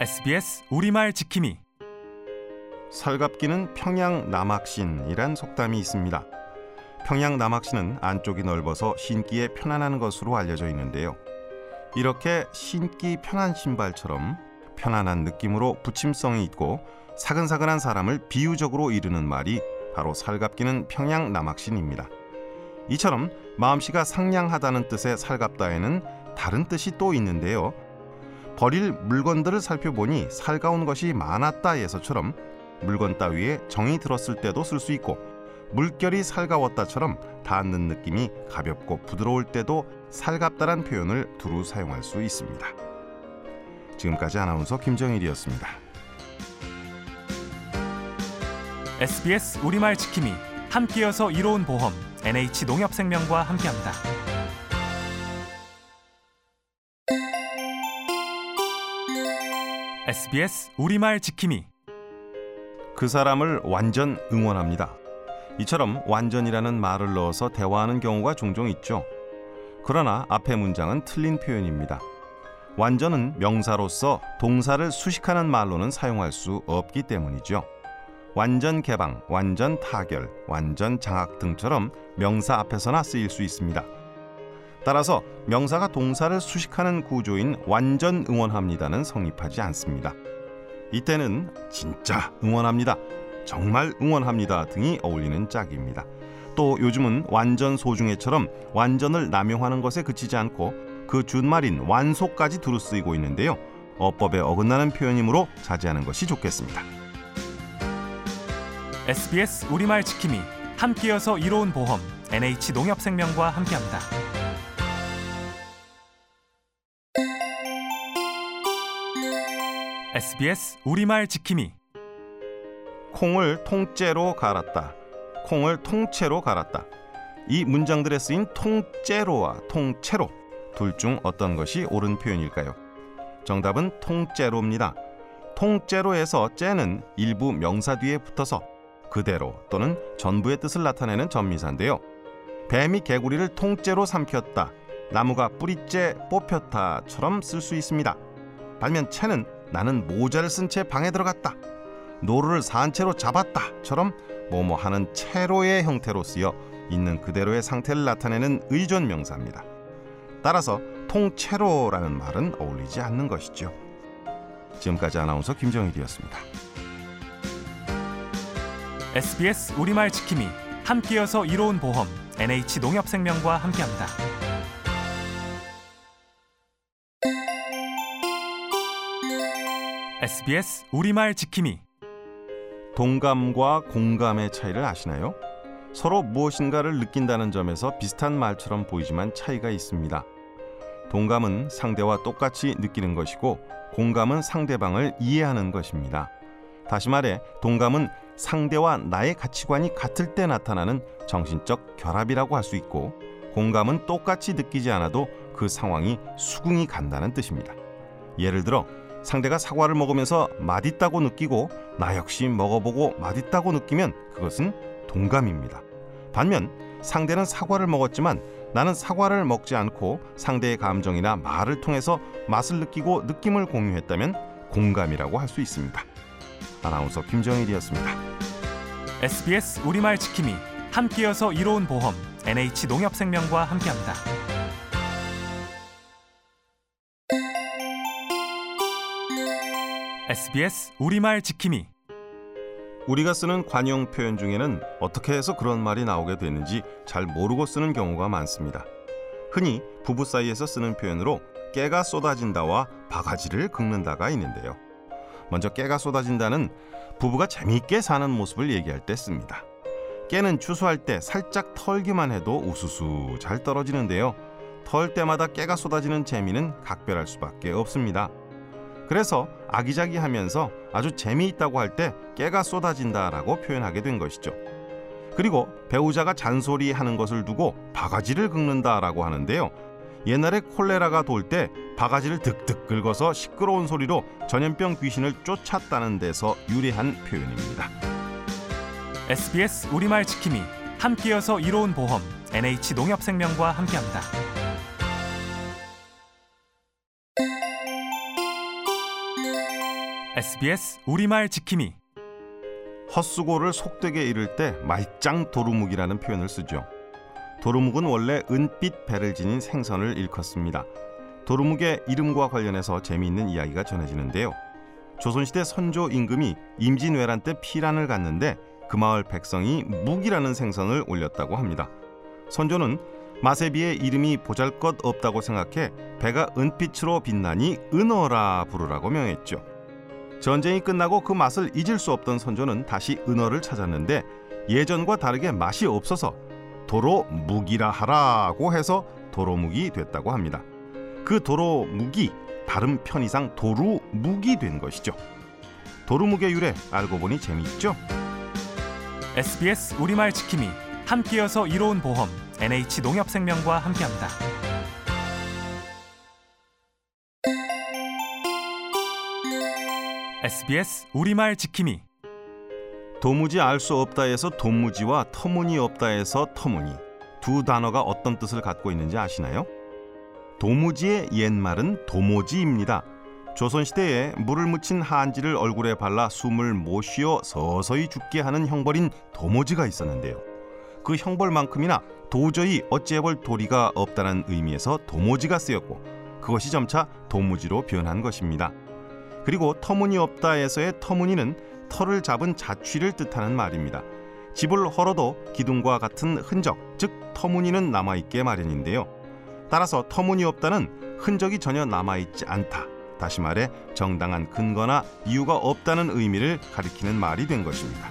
SBS 우리말 지킴이 살갑기는 평양 남학신이란 속담이 있습니다. 평양 남학신은 안쪽이 넓어서 신기에 편안한 것으로 알려져 있는데요. 이렇게 신기 편한 신발처럼 편안한 느낌으로 붙임성이 있고 사근사근한 사람을 비유적으로 이르는 말이 바로 살갑기는 평양 남학신입니다. 이처럼 마음씨가 상냥하다는 뜻의 살갑다에는 다른 뜻이 또 있는데요. 버릴 물건들을 살펴보니 살가운 것이 많았다에서처럼 물건 따위에 정이 들었을 때도 쓸 수 있고 물결이 살가웠다처럼 닿는 느낌이 가볍고 부드러울 때도 살갑다란 표현을 두루 사용할 수 있습니다. 지금까지 아나운서 김정일이었습니다. SBS 우리말 지킴이 함께여서 이로운 보험 NH 농협생명과 함께합니다. SBS 우리말 지킴이 그 사람을 완전 응원합니다. 이처럼 완전이라는 말을 넣어서 대화하는 경우가 종종 있죠. 그러나 앞의 문장은 틀린 표현입니다. 완전은 명사로서 동사를 수식하는 말로는 사용할 수 없기 때문이죠. 완전 개방, 완전 타결, 완전 장악 등처럼 명사 앞에서나 쓰일 수 있습니다. 따라서 명사가 동사를 수식하는 구조인 완전 응원합니다는 성립하지 않습니다. 이때는 진짜 응원합니다. 정말 응원합니다 등이 어울리는 짝입니다. 또 요즘은 완전 소중해처럼 완전을 남용하는 것에 그치지 않고 그 준말인 완소까지 두루 쓰이고 있는데요. 어법에 어긋나는 표현이므로 자제하는 것이 좋겠습니다. SBS 우리말 지킴이 함께여서 이로운 보험 NH 농협생명과 함께합니다. SBS 우리말 지킴이 콩을 통째로 갈았다. 콩을 통째로 갈았다. 이 문장들에 쓰인 통째로와 통째로 둘 중 어떤 것이 옳은 표현일까요? 정답은 통째로입니다. 통째로에서 째는 일부 명사 뒤에 붙어서 그대로 또는 전부의 뜻을 나타내는 전미사인데요. 뱀이 개구리를 통째로 삼켰다. 나무가 뿌리째 뽑혔다처럼 쓸 수 있습니다. 반면 채는 나는 모자를 쓴 채 방에 들어갔다. 노루를 산 채로 잡았다처럼 뭐뭐 하는 채로의 형태로 쓰여 있는 그대로의 상태를 나타내는 의존 명사입니다. 따라서 통채로라는 말은 어울리지 않는 것이죠. 지금까지 아나운서 김정일이었습니다. SBS 우리말 지킴이 함께여서 이로운 보험 NH 농협생명과 함께합니다. SBS 우리말 지킴이 동감과 공감의 차이를 아시나요? 서로 무엇인가를 느낀다는 점에서 비슷한 말처럼 보이지만 차이가 있습니다. 동감은 상대와 똑같이 느끼는 것이고 공감은 상대방을 이해하는 것입니다. 다시 말해 동감은 상대와 나의 가치관이 같을 때 나타나는 정신적 결합이라고 할 수 있고 공감은 똑같이 느끼지 않아도 그 상황이 수긍이 간다는 뜻입니다. 예를 들어 상대가 사과를 먹으면서 맛있다고 느끼고 나 역시 먹어보고 맛있다고 느끼면 그것은 동감입니다. 반면 상대는 사과를 먹었지만 나는 사과를 먹지 않고 상대의 감정이나 말을 통해서 맛을 느끼고 느낌을 공유했다면 공감이라고 할 수 있습니다. 아나운서 김정일이었습니다. SBS 우리말 지킴이 함께여서 이로운 보험 NH 농협생명과 함께합니다. SBS 우리말 지킴이 우리가 쓰는 관용 표현 중에는 어떻게 해서 그런 말이 나오게 되는지 잘 모르고 쓰는 경우가 많습니다. 흔히 부부 사이에서 쓰는 표현으로 깨가 쏟아진다와 바가지를 긁는다가 있는데요. 먼저 깨가 쏟아진다는 부부가 재미있게 사는 모습을 얘기할 때 씁니다. 깨는 추수할 때 살짝 털기만 해도 우수수 잘 떨어지는데요. 털 때마다 깨가 쏟아지는 재미는 각별할 수밖에 없습니다. 그래서 아기자기하면서 아주 재미있다고 할 때 깨가 쏟아진다라고 표현하게 된 것이죠. 그리고 배우자가 잔소리하는 것을 두고 바가지를 긁는다라고 하는데요. 옛날에 콜레라가 돌 때 바가지를 득득 긁어서 시끄러운 소리로 전염병 귀신을 쫓았다는 데서 유래한 표현입니다. SBS 우리말 지킴이 함께여서 이로운 보험 NH 농협생명과 함께합니다. SBS 우리말 지킴이 헛수고를 속되게 이를 때 말짱 도루묵이라는 표현을 쓰죠. 도루묵은 원래 은빛 배를 지닌 생선을 일컫습니다. 도루묵의 이름과 관련해서 재미있는 이야기가 전해지는데요. 조선시대 선조 임금이 임진왜란 때 피란을 갔는데 그 마을 백성이 묵이라는 생선을 올렸다고 합니다. 선조는 맛에 비해 이름이 보잘것 없다고 생각해 배가 은빛으로 빛나니 은어라 부르라고 명했죠. 전쟁이 끝나고 그 맛을 잊을 수 없던 선조는 다시 은어를 찾았는데 예전과 다르게 맛이 없어서 도로 묵이라 하라고 해서 도로묵이 됐다고 합니다. 그 도로묵이 발음 편의상 도루묵이 된 것이죠. 도루묵의 유래 알고 보니 재미있죠? SBS 우리말 지킴이 함께여서 이로운 보험 NH 농협생명과 함께합니다. SBS 우리말 지킴이 도무지 알 수 없다에서 도무지와 터무니없다에서 터무니 두 단어가 어떤 뜻을 갖고 있는지 아시나요? 도무지의 옛말은 도모지입니다. 조선시대에 물을 묻힌 한지를 얼굴에 발라 숨을 못 쉬어 서서히 죽게 하는 형벌인 도모지가 있었는데요. 그 형벌만큼이나 도저히 어찌해볼 도리가 없다는 의미에서 도모지가 쓰였고 그것이 점차 도무지로 변한 것입니다. 그리고 터무니없다에서의 터무니는 털을 잡은 자취를 뜻하는 말입니다. 집을 헐어도 기둥과 같은 흔적, 즉 터무니는 남아있게 마련인데요. 따라서 터무니없다는 흔적이 전혀 남아있지 않다. 다시 말해 정당한 근거나 이유가 없다는 의미를 가리키는 말이 된 것입니다.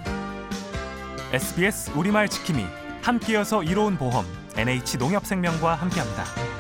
SBS 우리말 지킴이 함께여서 이로운 보험 NH 농협생명과 함께합니다.